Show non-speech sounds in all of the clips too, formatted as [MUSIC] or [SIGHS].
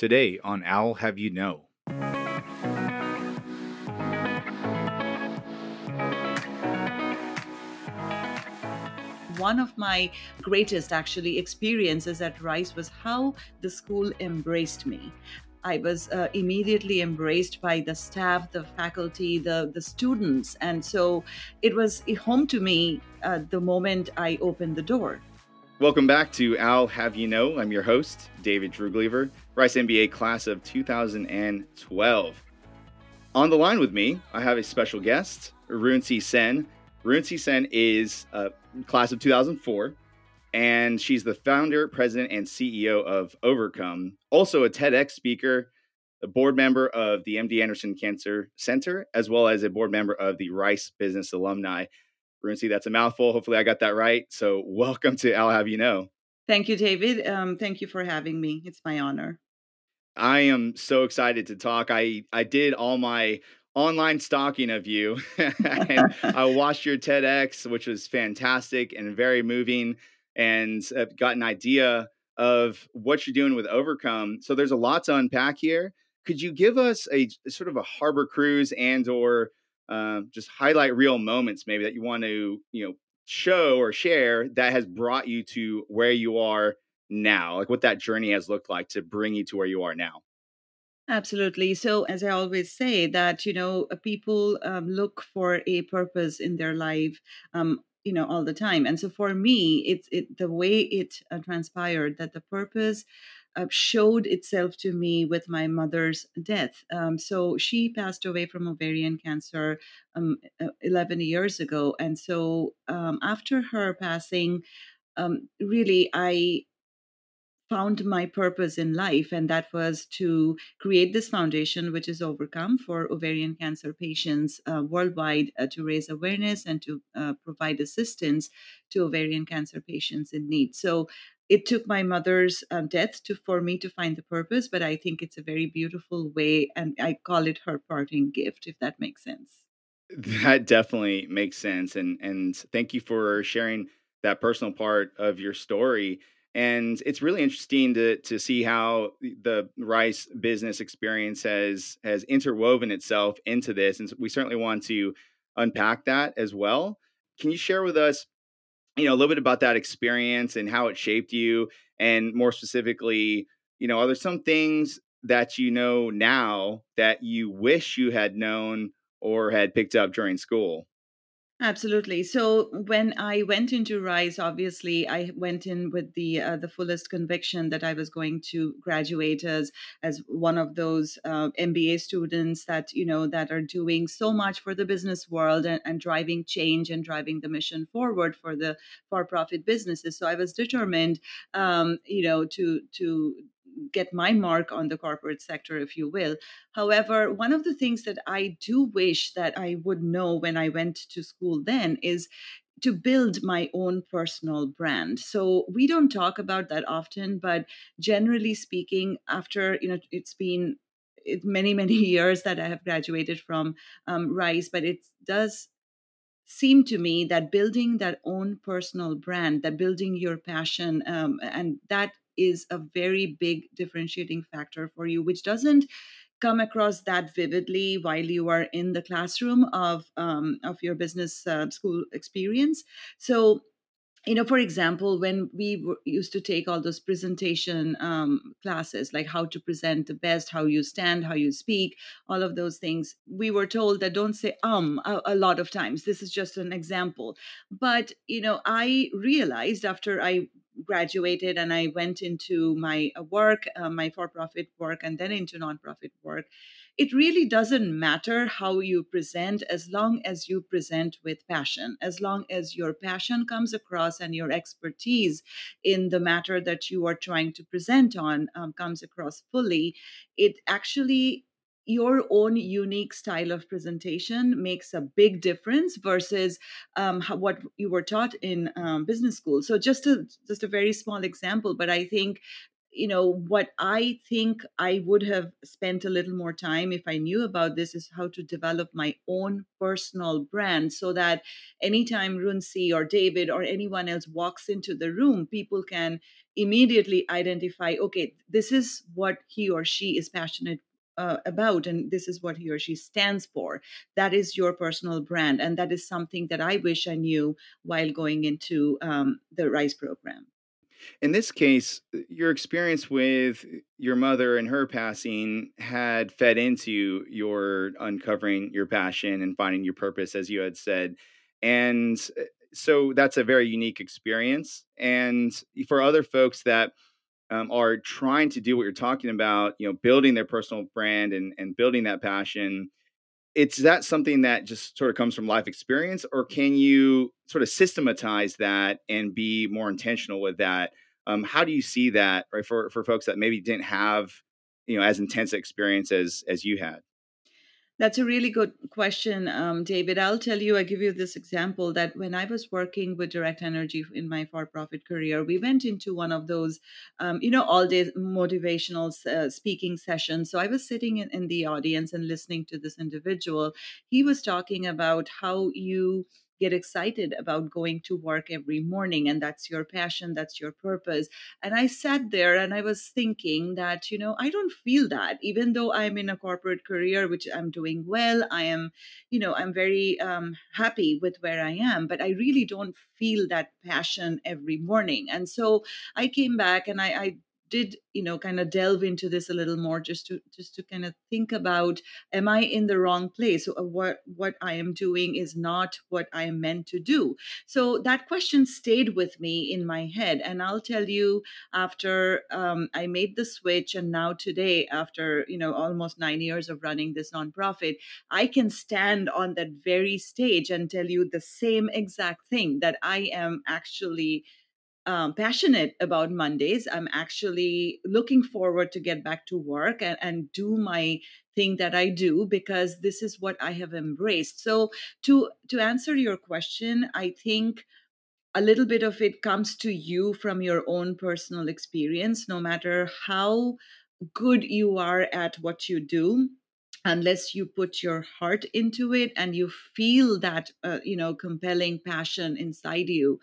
Today on I'll Have You Know. one of my greatest actually experiences at Rice was how the school embraced me. I was uh, immediately embraced by the staff, the faculty, the, the students. And so it was home to me uh, the moment I opened the door. Welcome back to I'll Have You Know. I'm your host, David Druglever, Rice MBA class of 2012. On the line with me, I have a special guest, Runsi Sen. Runsi Sen is a class of 2004, and she's the founder, president, and CEO of Ovarcome. Also, a TEDx speaker, a board member of the MD Anderson Cancer Center, as well as a board member of the Rice Business Alumni. Runsi, that's a mouthful. Hopefully, I got that right. So, welcome to I'll Have You Know. Thank you, David. Um, thank you for having me. It's my honor. I am so excited to talk. I I did all my online stalking of you, [LAUGHS] and [LAUGHS] I watched your TEDx, which was fantastic and very moving, and I've got an idea of what you're doing with Ovarcome. So there's a lot to unpack here. Could you give us a sort of a harbor cruise and or uh, just highlight real moments maybe that you want to you know show or share that has brought you to where you are now like what that journey has looked like to bring you to where you are now Absolutely. So, as I always say, that you know, uh, people um, look for a purpose in their life, um, you know, all the time. And so, for me, it's it the way it uh, transpired that the purpose uh, showed itself to me with my mother's death. Um, so she passed away from ovarian cancer um, uh, 11 years ago. And so um, after her passing, um, really, I found my purpose in life, and that was to create this foundation, which is Overcome for ovarian cancer patients uh, worldwide uh, to raise awareness and to uh, provide assistance to ovarian cancer patients in need. So it took my mother's um, death to for me to find the purpose, but I think it's a very beautiful way, and I call it her parting gift, if that makes sense. That definitely makes sense, and and thank you for sharing that personal part of your story and it's really interesting to to see how the rice business experience has has interwoven itself into this and we certainly want to unpack that as well can you share with us you know a little bit about that experience and how it shaped you and more specifically you know are there some things that you know now that you wish you had known or had picked up during school Absolutely. So when I went into Rice, obviously I went in with the uh, the fullest conviction that I was going to graduate as as one of those uh, MBA students that you know that are doing so much for the business world and, and driving change and driving the mission forward for the for profit businesses. So I was determined, um, you know, to to get my mark on the corporate sector, if you will. However, one of the things that I do wish that I would know when I went to school then is to build my own personal brand. So we don't talk about that often, but generally speaking, after you know, it's been many [LAUGHS] many years that I have graduated from um, Rice, but it does seem to me that building that own personal brand, that building your passion, um, and that is a very big differentiating factor for you, which doesn't come across that vividly while you are in the classroom of um, of your business uh, school experience. So you know for example when we used to take all those presentation um, classes like how to present the best how you stand how you speak all of those things we were told that don't say um a, a lot of times this is just an example but you know i realized after i graduated and I went into my uh, work, uh, my for profit work, and then into nonprofit work, it really doesn't matter how you present as long as you present with passion, as long as your passion comes across and your expertise in the matter that you are trying to present on um, comes across fully. It actually your own unique style of presentation makes a big difference versus um, how, what you were taught in um, business school. So just a just a very small example, but I think you know what i think i would have spent a little more time if i knew about this is how to develop my own personal brand so that anytime runsi or david or anyone else walks into the room people can immediately identify okay this is what he or she is passionate uh, about and this is what he or she stands for. That is your personal brand and that is something that i wish i knew while going into um, the rice program. In this case your experience with your mother and her passing had fed into your uncovering your passion and finding your purpose as you had said and uh, so that's a very unique experience and for other folks that um, are trying to do what you're talking about, you know, building their personal brand and, and building that passion, it's that something that just sort of comes from life experience, or can you sort of systematize that and be more intentional with that? Um, how do you see that, right, for for folks that maybe didn't have, you know, as intense experience as as you had? That's a really good question, um, David. I'll tell you, I give you this example that when I was working with Direct Energy in my for profit career, we went into one of those, um, you know, all day motivational uh, speaking sessions. So I was sitting in, in the audience and listening to this individual. He was talking about how you get excited about going to work every morning and that's your passion that's your purpose. And i sat there and i was thinking that you know i don't feel that. Even though i'm in a corporate career which i'm doing well i am you know i'm very um, happy with where i am but i really don't feel that passion every morning. And so i came back and i, I did you know kind of delve into this a little more just to just to kind of think about am i in the wrong place? Or what what i am doing is not what i am meant to do. So that question stayed with me in my head and i'll tell you after um, i made the switch and now today after you know almost nine years of running this nonprofit i can stand on that very stage and tell you the same exact thing that i am actually um, passionate about Mondays. I'm actually looking forward to get back to work and, and do my thing that I do because this is what I have embraced. So to to answer your question, I think a little bit of it comes to you from your own personal experience, no matter how good you are at what you do unless you put your heart into it and you feel that uh, you know compelling passion inside you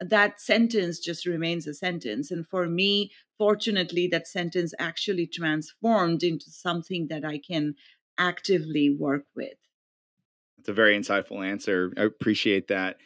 that sentence just remains a sentence. And for me, fortunately, that sentence actually transformed into something that I can actively work with. That's a very insightful answer. I appreciate that.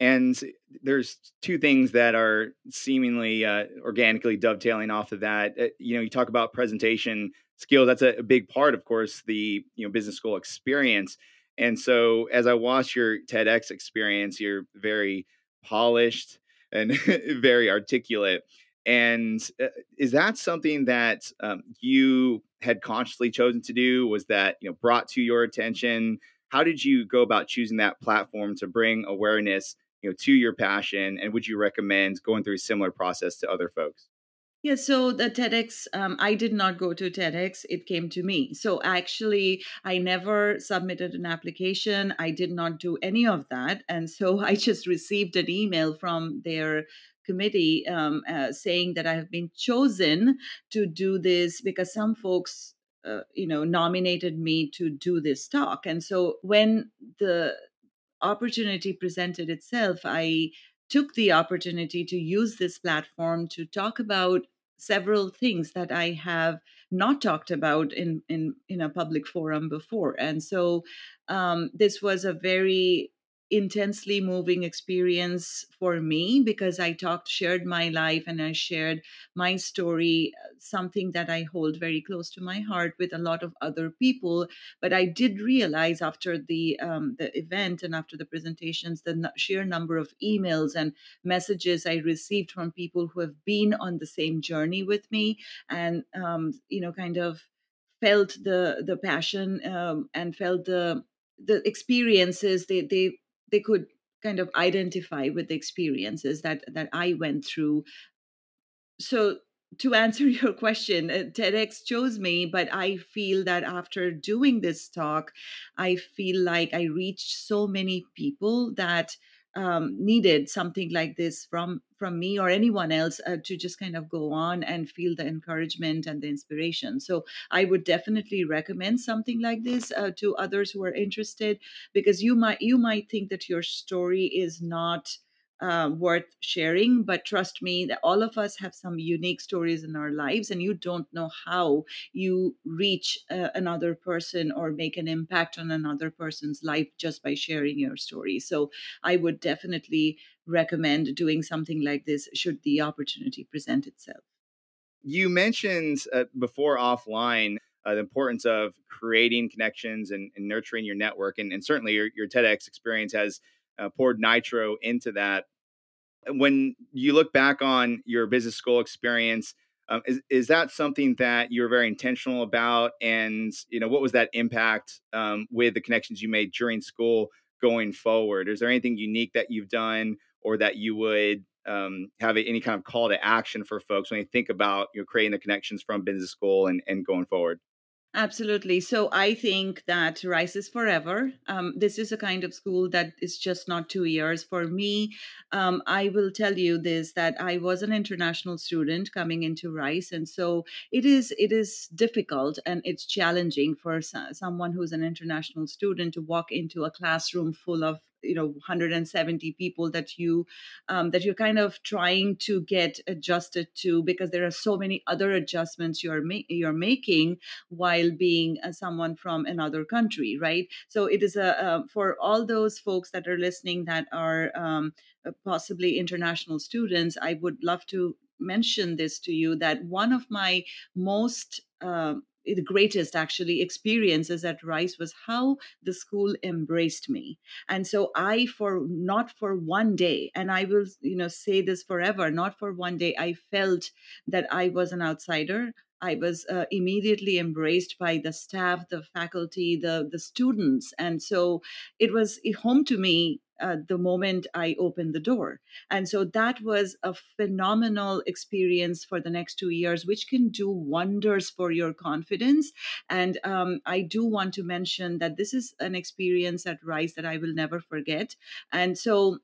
And there's two things that are seemingly uh, organically dovetailing off of that. Uh, you know, you talk about presentation skills. That's a, a big part, of course, the you know business school experience. And so, as I watch your TEDx experience, you're very polished and [LAUGHS] very articulate. And uh, is that something that um, you had consciously chosen to do? Was that you know brought to your attention? How did you go about choosing that platform to bring awareness you know to your passion? And would you recommend going through a similar process to other folks? Yeah, so the TEDx, um, I did not go to TEDx. It came to me. So actually, I never submitted an application. I did not do any of that. And so [LAUGHS] I just received an email from their committee um, uh, saying that I have been chosen to do this because some folks, uh, you know, nominated me to do this talk. And so when the opportunity presented itself, I took the opportunity to use this platform to talk about several things that I have not talked about in in in a public forum before, and so um, this was a very intensely moving experience for me because I talked, shared my life, and I shared my story, uh, something that I hold very close to my heart with a lot of other people. But I did realize after the um, the event and after the presentations, the sheer number of emails and messages I received from people who have been on the same journey with me, and um, you know, kind of felt the the passion um, and felt the the experiences they they they could kind of identify with the experiences that that I went through. So to [LAUGHS] answer your question, uh, TEDx chose me, but I feel that after doing this talk, I feel like I reached so many people that um, needed something like this from from me or anyone else uh, to just kind of go on and feel the encouragement and the inspiration. So i would definitely recommend something like this uh, to others who are interested because you might you might think that your story is not uh, worth sharing. But trust me, that all of us have some unique stories in our lives, and you don't know how you reach uh, another person or make an impact on another person's life just by sharing your story. So I would definitely recommend doing something like this should the opportunity present itself. You mentioned uh, before offline uh, the importance of creating connections and, and nurturing your network. And, and certainly your, your, TEDx experience has uh, poured nitro into that. When you look back on your business school experience, um, is, is that something that you're very intentional about? And, you know, what was that impact um, with the connections you made during school going forward? Is there anything unique that you've done or that you would um, have any kind of call to action for folks when they think about you know, creating the connections from business school and, and going forward? Absolutely. So I think that Rice is forever. Um, this is a kind of school that is just not two years. For me, um, I will tell you this that I was an international student coming into Rice, and so it is it is difficult and it's challenging for someone who's an international student to walk into a classroom full of you know 170 people that you um, that you're kind of trying to get adjusted to because there are so many other adjustments you're ma- you're making while being uh, someone from another country right? So it is a uh, for all those folks that are listening that are um, uh, possibly international students i would love to mention this to you that one of my most uh, the greatest actually experiences at rice was how the school embraced me. And so i for not for one day and i will you know say this forever not for one day i felt that i was an outsider. I was uh, immediately embraced by the staff, the faculty, the the students, and so it was home to me uh, the moment I opened the door. And so that was a phenomenal experience for the next two years, which can do wonders for your confidence. And um, I do want to mention that this is an experience at Rice that I will never forget. And so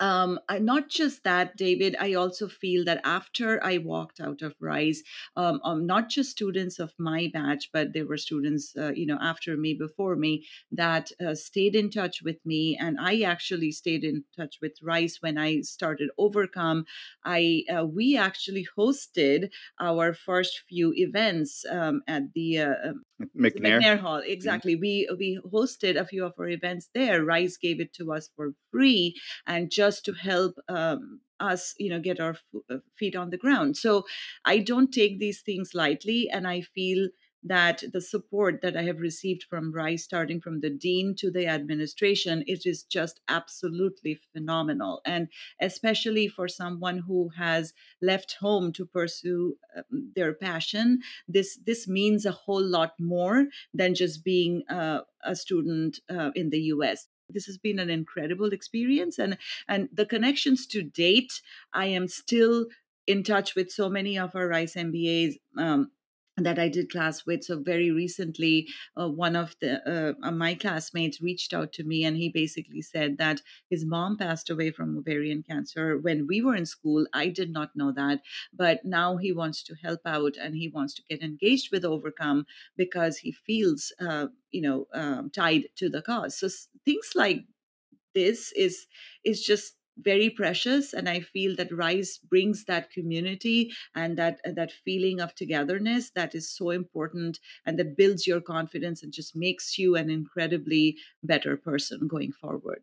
um, I, not just that, David, I also feel that after I walked out of Rice, um, um, not just students of my batch, but there were students, uh, you know, after me, before me, that uh, stayed in touch with me. And I actually stayed in touch with Rice when I started Ovarcome. I uh, we actually hosted our first few events um, at the uh, um, McNair. McNair Hall. Mm-hmm. Exactly. Mm-hmm. We we hosted a few of our events there. Rice gave it to us for free, and just to help um, us you know get our f- uh, feet on the ground so i don't take these things lightly and i feel that the support that I have received from Rice, starting from the dean to the administration, it is just absolutely phenomenal. And especially for someone who has left home to pursue um, their passion, this this means a whole lot more than just being uh, a student uh, in the U.S this has been an incredible experience and and the connections to date i am still in touch with so many of our rice mbas um, that I did class with. So very recently, uh, one of the uh, my classmates reached out to me, and he basically said that his mom passed away from ovarian cancer when we were in school. I did not know that, but now he wants to help out and he wants to get engaged with Ovarcome because he feels, uh, you know, um, tied to the cause. So things like this is is just very precious and i feel that rice brings that community and that uh, that feeling of togetherness that is so important and that builds your confidence and just makes you an incredibly better person going forward.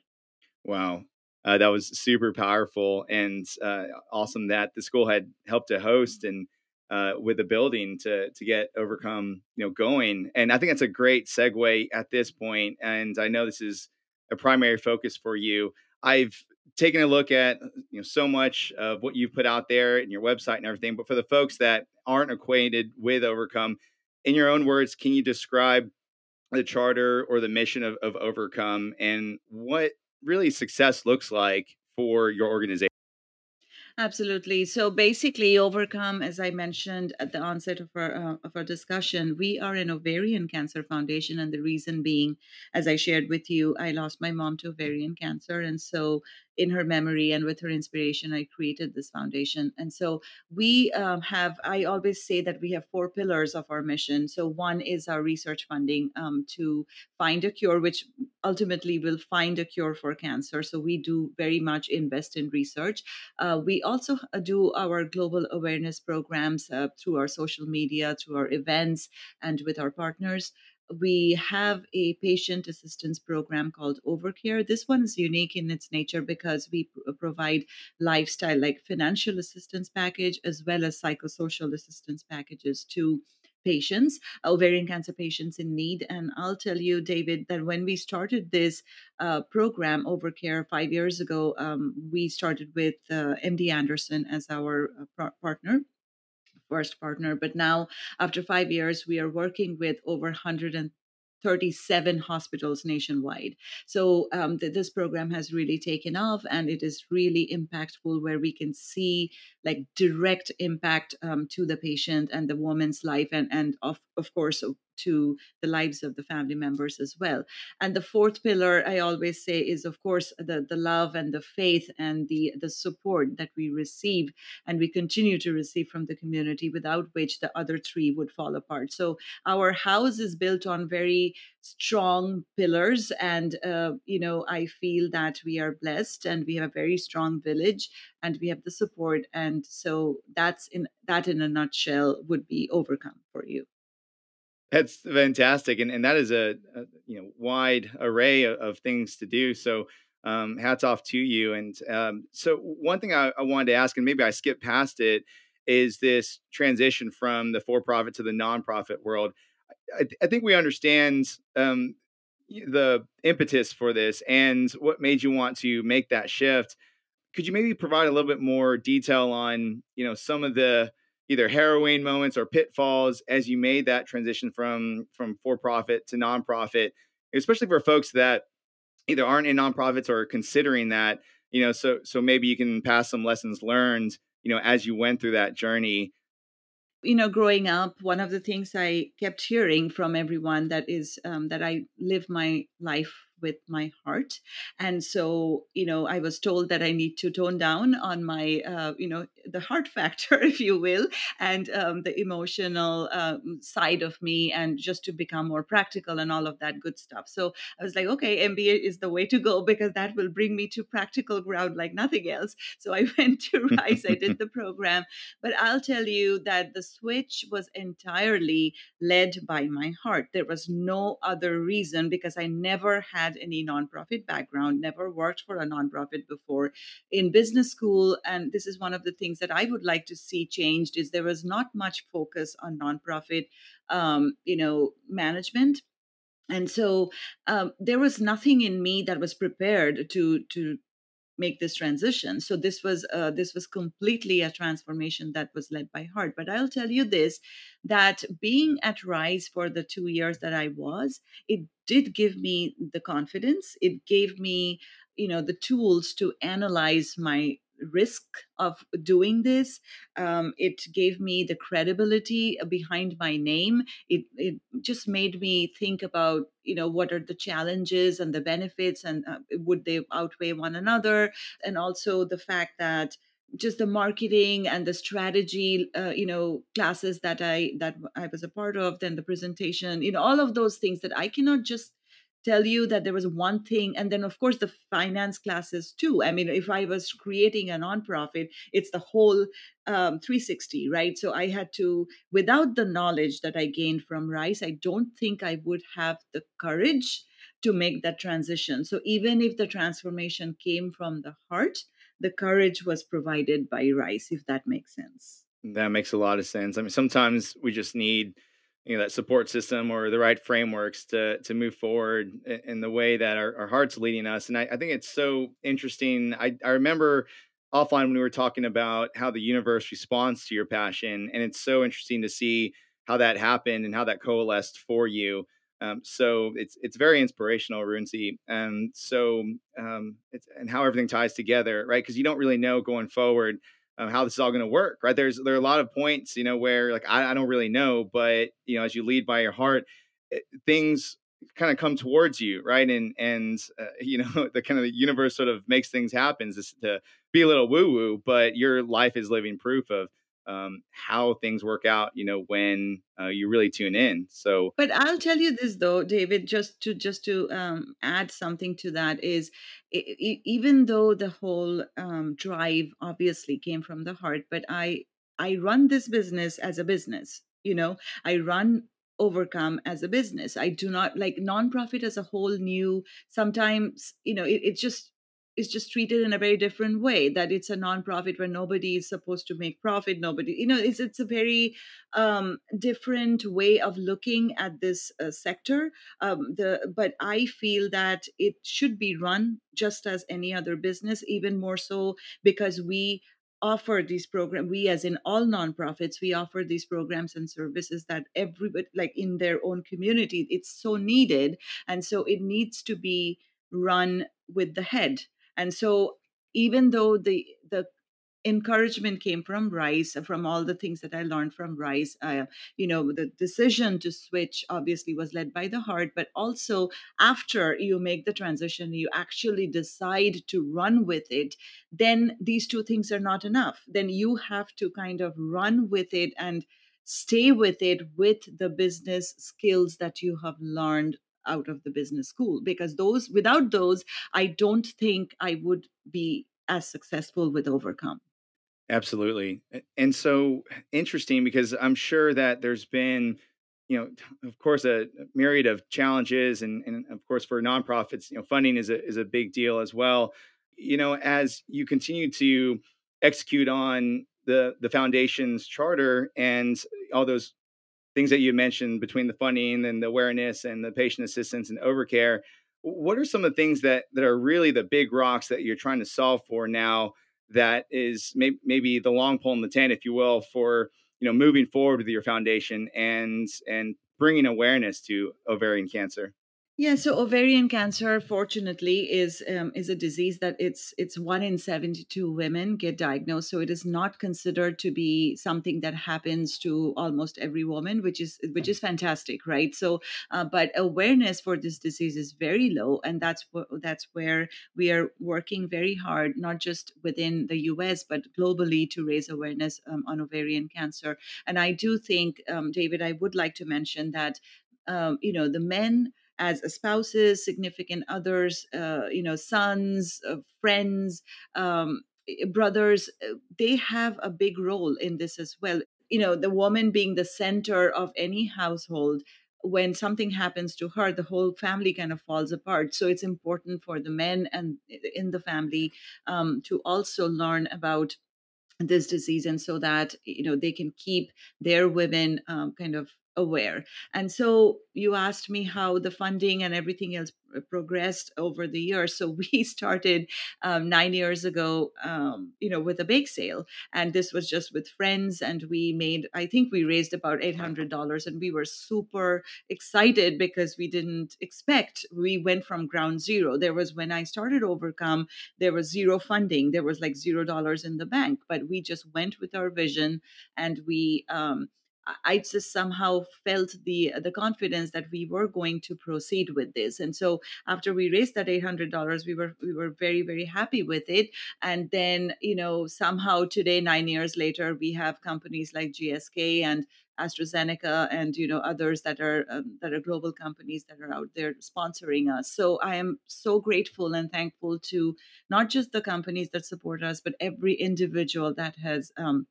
Wow. Uh, that was super powerful and uh, awesome that the school had helped to host and uh, with the building to to get ovarcome you know going and i think that's a great segue at this point and i know this is a primary focus for you. I've taking a look at you know so much of what you've put out there and your website and everything but for the folks that aren't acquainted with ovarcome in your own words can you describe the charter or the mission of, of ovarcome and what really success looks like for your organization Absolutely. So basically, Ovarcome, as I mentioned at the onset of our uh, of our discussion, we are an ovarian cancer foundation, and the reason being, as I shared with you, I lost my mom to ovarian cancer, and so in her memory and with her inspiration, I created this foundation. And so we um, have, I always say that we have four pillars of our mission. So one is our research funding um, to find a cure, which ultimately will find a cure for cancer. So we do very much invest in research. Uh, we also uh, do our global awareness programs uh, through our social media, through our events, and with our partners we have a patient assistance program called Ovarcare. This one is unique in its nature because we pr- provide lifestyle, like financial assistance package, as well as psychosocial assistance packages to patients, ovarian cancer patients in need. And I'll tell you, David, that when we started this uh, program, Ovarcare, five years ago, um, we started with uh, MD Anderson as our uh, partner first partner. But now, after five years, we are working with over 137 hospitals nationwide. So um, th- this program has really taken off, and it is really impactful, where we can see like direct impact um, to the patient and the woman's life, and and of of course to the lives of the family members as well. And the fourth pillar, I always say, is of course the, the love and the faith and the, the support that we receive and we continue to receive from the community, without which the other three would fall apart. So our house is built on very strong pillars. And, uh, you know, I feel that we are blessed and we have a very strong village and we have the support. And so that's in that in a nutshell would be ovarcome for you. That's fantastic, and and that is a, a you know wide array of, of, things to do. So um, hats off to you. And um, so one thing I, I, wanted to ask, and maybe I skipped past it, is this transition from the for-profit to the nonprofit world. I, I think we understand um, the impetus for this and what made you want to make that shift. Could you maybe provide a little bit more detail on you know some of the either harrowing moments or pitfalls as you made that transition from from for profit to nonprofit, especially for folks that either aren't in nonprofits or considering that. You know, so so maybe you can pass some lessons learned. You know, as you went through that journey you know growing up one of the things i kept hearing from everyone that is um, that i live my life with my heart. And so you know i was told that i need to tone down on my uh, you know the heart [LAUGHS] factor if you will and um, the emotional um, side of me and just to become more practical and all of that good stuff. So i was like okay mba is the way to go because that will bring me to practical ground like nothing else. [LAUGHS] So i went to [LAUGHS] rice i did the program but i'll tell you that the switch was entirely led by my heart. There was no other reason because i never had had any nonprofit background, never worked for a nonprofit before in business school. And this is one of the things that I would like to see changed is there was not much focus on nonprofit, um, you know, management and so um, there was nothing in me that was prepared to to make this transition. So this was uh, this was completely a transformation that was led by heart. But i'll tell you this that being at rice for the two years that i was it did give me the confidence. It gave me you know the tools to analyze my risk of doing this. Um, it gave me the credibility behind my name. It it just made me think about you know what are the challenges and the benefits and uh, would they outweigh one another, and also the fact that just the marketing and the strategy uh, you know classes that i that i was a part of then the presentation you know all of those things that i cannot just tell you that there was one thing and then of course the finance classes too. I mean if i was creating a nonprofit it's the whole um, 360 right? So i had to without the knowledge that i gained from rice i don't think i would have the courage to make that transition. So even if the transformation came from the heart the courage was provided by rice if that makes sense. That makes a lot of sense. I mean sometimes we just need you know that support system or the right frameworks to to move forward in the way that our, our heart's leading us and I, I think it's so interesting. I, I remember offline when we were talking about how the universe responds to your passion and it's so interesting to see how that happened and how that coalesced for you um, so it's it's very inspirational Runsi and so um, it's and how everything ties together right? Because you don't really know going forward um, how this is all going to work, right? There's there are a lot of points, you know, where like I, I don't really know, but you know, as you lead by your heart, eh, things kind of come towards you, right? And and uh, [LAUGHS] you know the kind of the universe sort of makes things happen. Is to be a little woo woo, but your life is living proof of um, how things work out. You know when uh, you really tune in. So, but I'll tell you this though, David, just to just to um, add something to that is, it, it, even though the whole um, drive obviously came from the heart, but I I run this business as a business. You know, I run ovarcome as a business i do not like nonprofit as a whole new sometimes you know it, it just is just treated in a very different way that it's a nonprofit where nobody is supposed to make profit nobody you know it's it's a very um, different way of looking at this uh, sector um, the but i feel that it should be run just as any other business even more so because we offer these programs we as in all nonprofits we offer these programs and services that everybody like in their own community it's so needed and so it needs to be run with the head and so even though the the encouragement came from rice from all the things that i learned from rice uh, you know the decision to switch obviously was led by the heart but also after you make the transition you actually decide to run with it then these two things are not enough. Then you have to kind of run with it and stay with it with the business skills that you have learned out of the business school because those without those i don't think i would be as successful with ovarcome. Absolutely and so interesting because i'm sure that there's been you know [SIGHS] of course a myriad of challenges and, and of course for nonprofits you know funding is a, is a big deal as well. You know as you continue to execute on the the foundation's charter and all those things that you mentioned between the funding and the awareness and the patient assistance and ovarcare what are some of the things that that are really the big rocks that you're trying to solve for now that is may, maybe the long pole in the tent if you will for you know moving forward with your foundation and and bringing awareness to ovarian cancer yeah, so ovarian cancer, fortunately, is um, is a disease that it's it's one in seventy two women get diagnosed. So it is not considered to be something that happens to almost every woman, which is which is fantastic, right? So, uh, but awareness for this disease is very low, and that's what that's where we are working very hard, not just within the U.S. but globally to raise awareness um, on ovarian cancer. And I do think, um, David, I would like to mention that um, you know the men as spouses, significant others, uh, you know, sons, uh, friends, um, brothers, uh, they have a big role in this as well. You know, the woman being the center of any household, when something happens to her, the whole family kind of falls apart. So it's important for the men and in the family um, to also learn about this disease and so that you know they can keep their women um, kind of aware. And so you asked me how the funding and everything else progressed over the years. So [LAUGHS] we started um, nine years ago, um, you know, with a bake sale, and this was just with friends, and we made, I think we raised about eight hundred dollars, and we were super excited because we didn't expect. We went from ground zero. There was when I started Ovarcome, there was zero funding. There was like zero dollars in the bank, but we just went with our vision, and we. Um, I just somehow felt the the confidence that we were going to proceed with this. And so after we raised that eight hundred dollars, we were we were very very happy with it. And then you know somehow today, nine years later, we have companies like GSK and AstraZeneca and you know others that are um, that are global companies that are out there sponsoring us. So I am so grateful and thankful to not just the companies that support us, but every individual that has um,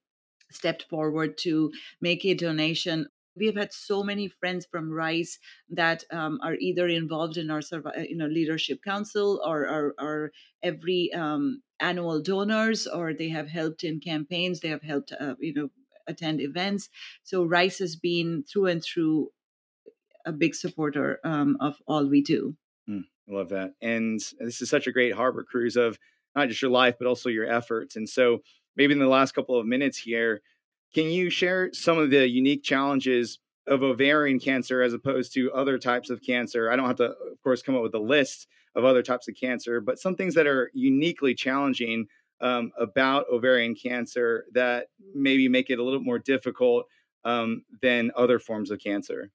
stepped forward to make a donation. We have had so many friends from rice that um, are either involved in our you know leadership council or, or, or every um, annual donors or they have helped in campaigns they have helped uh, you know attend events. So rice has been through and through a big supporter um, of all we do. Mm, i love that. And this is such a great harbor cruise of not just your life but also your efforts. And so maybe in the last couple of minutes here, can you share some of the unique challenges of ovarian cancer as opposed to other types of cancer? I don't have to, of course, come up with a list of other types of cancer, but some things that are uniquely challenging um, about ovarian cancer that maybe make it a little more difficult um, than other forms of cancer.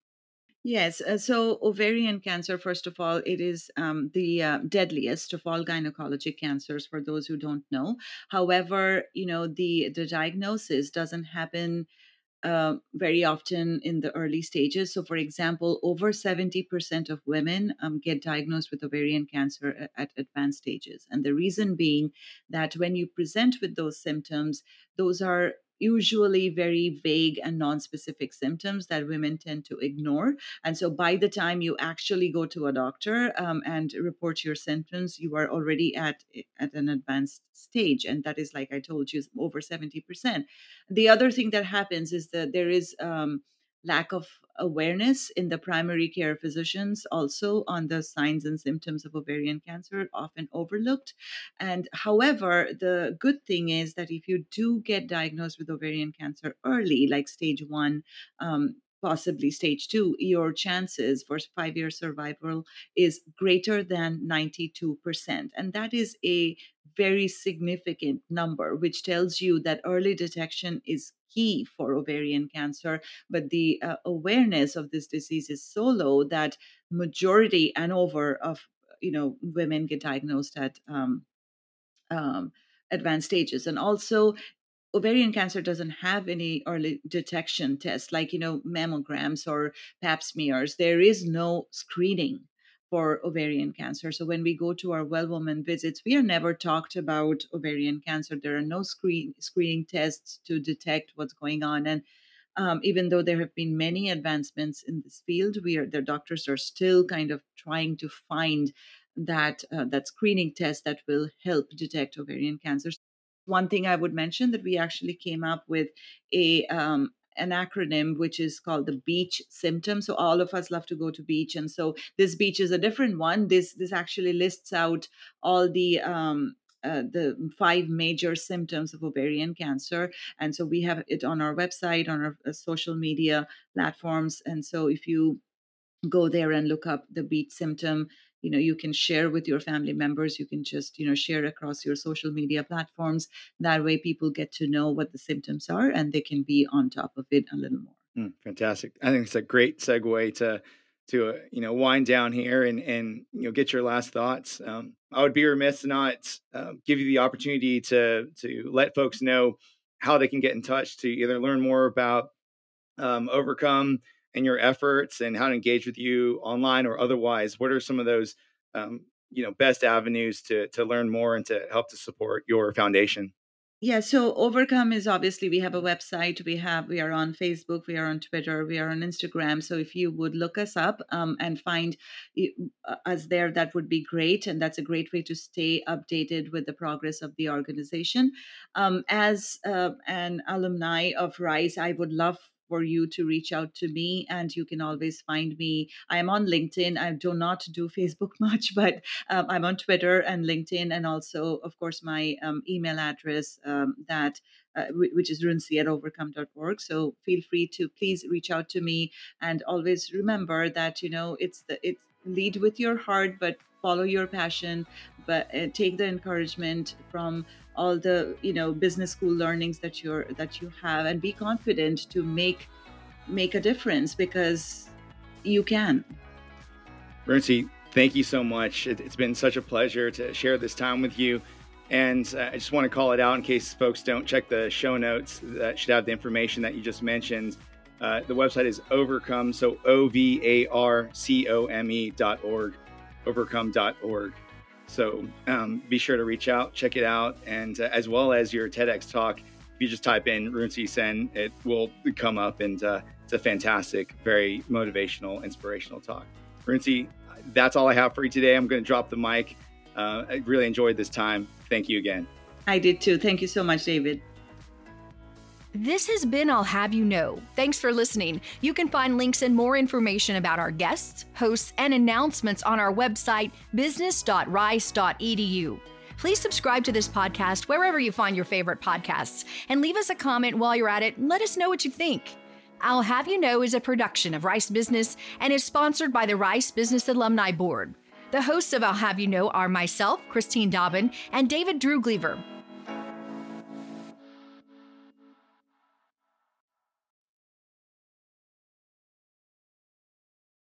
Yes. Uh, so, ovarian cancer, first of all, it is um, the uh, deadliest of all gynecologic cancers. For those who don't know, however, you know the the diagnosis doesn't happen uh, very often in the early stages. So, for example, over 70% of women um, get diagnosed with ovarian cancer at, at advanced stages. And the reason being that when you present with those symptoms, those are usually very vague and non-specific symptoms that women tend to ignore. And so by the time you actually go to a doctor um, and report your symptoms you are already at at an advanced stage. And that is like i told you over 70% the other thing that happens is that there is um, lack of awareness in the primary care physicians also on the signs and symptoms of ovarian cancer often overlooked. And however the good thing is that if you do get diagnosed with ovarian cancer early like stage one um, possibly stage two, your chances for five year survival is greater than 92%. And that is a very significant number, which tells you that early detection is key for ovarian cancer. But the uh, awareness of this disease is so low that majority and over of you know women get diagnosed at um, um, advanced stages and also ovarian cancer doesn't have any early detection tests like you know mammograms or pap smears. There is no screening for ovarian cancer. So when we go to our well woman visits we are never talked about ovarian cancer. There are no screen screening tests to detect what's going on. And um, even though there have been many advancements in this field we are the doctors are still kind of trying to find that uh, that screening test that will help detect ovarian cancer one thing I would mention that we actually came up with a um, an acronym which is called the beach symptom. So all of us love to go to beach and so this beach is a different one. This this actually lists out all the um, uh, the five major symptoms of ovarian cancer and so we have it on our website on our uh, social media platforms and so if you go there and look up the beach symptom. You know you can share with your family members. You can just you know share across your social media platforms. That way people get to know what the symptoms are and they can be on top of it a little more. Mm, fantastic. I think it's a great segue to to uh, you know wind down here and and you know get your last thoughts. Um, i would be remiss not uh, give you the opportunity to to let folks know how they can get in touch to either learn more about um, ovarcome and your efforts and how to engage with you online or otherwise what are some of those um, you know best avenues to to learn more and to help to support your foundation? Yeah so ovarcome is obviously we have a website we have we are on facebook we are on twitter we are on instagram so if you would look us up um, and find us there that would be great and that's a great way to stay updated with the progress of the organization. Um, as uh, an alumni of rice i would love for you to reach out to me and you can always find me. I am on linkedin. I do not do [LAUGHS] facebook much but um, i'm on twitter and linkedin and also of course my um, email address um, that uh, which is runci at ovarcome.org so feel free to please reach out to me and always remember that you know it's the it's lead with your heart but follow your passion but uh, take the encouragement from all the you know business school learnings that you're that you have and be confident to make make a difference because you can. Runci, thank you so much. It, has been such a pleasure to share this time with you. And uh, i just want to call it out in case folks don't check the show notes that should have the information that you just mentioned. Uh, the website is ovarcome so o-v-a-r-c-o-m-e dot org ovarcome dot org so um, be sure to reach out, check it out, and uh, as well as your TEDx talk. If you just type in Runci Sen, it will come up, and uh, it's a fantastic, very motivational, inspirational talk. Runci, that's all I have for you today. I'm going to drop the mic. Uh, I really enjoyed this time. Thank you again. I did too. Thank you so much, David. This has been I'll Have You Know. Thanks for listening. You can find links and more information about our guests, hosts, and announcements on our website, business.rice.edu. Please subscribe to this podcast wherever you find your favorite podcasts and leave us a comment while you're at it let us know what you think. I'll Have You Know is a production of Rice Business and is sponsored by the Rice Business Alumni Board. The hosts of I'll Have You Know are myself, Christine Dobbin, and David Drew Gleaver.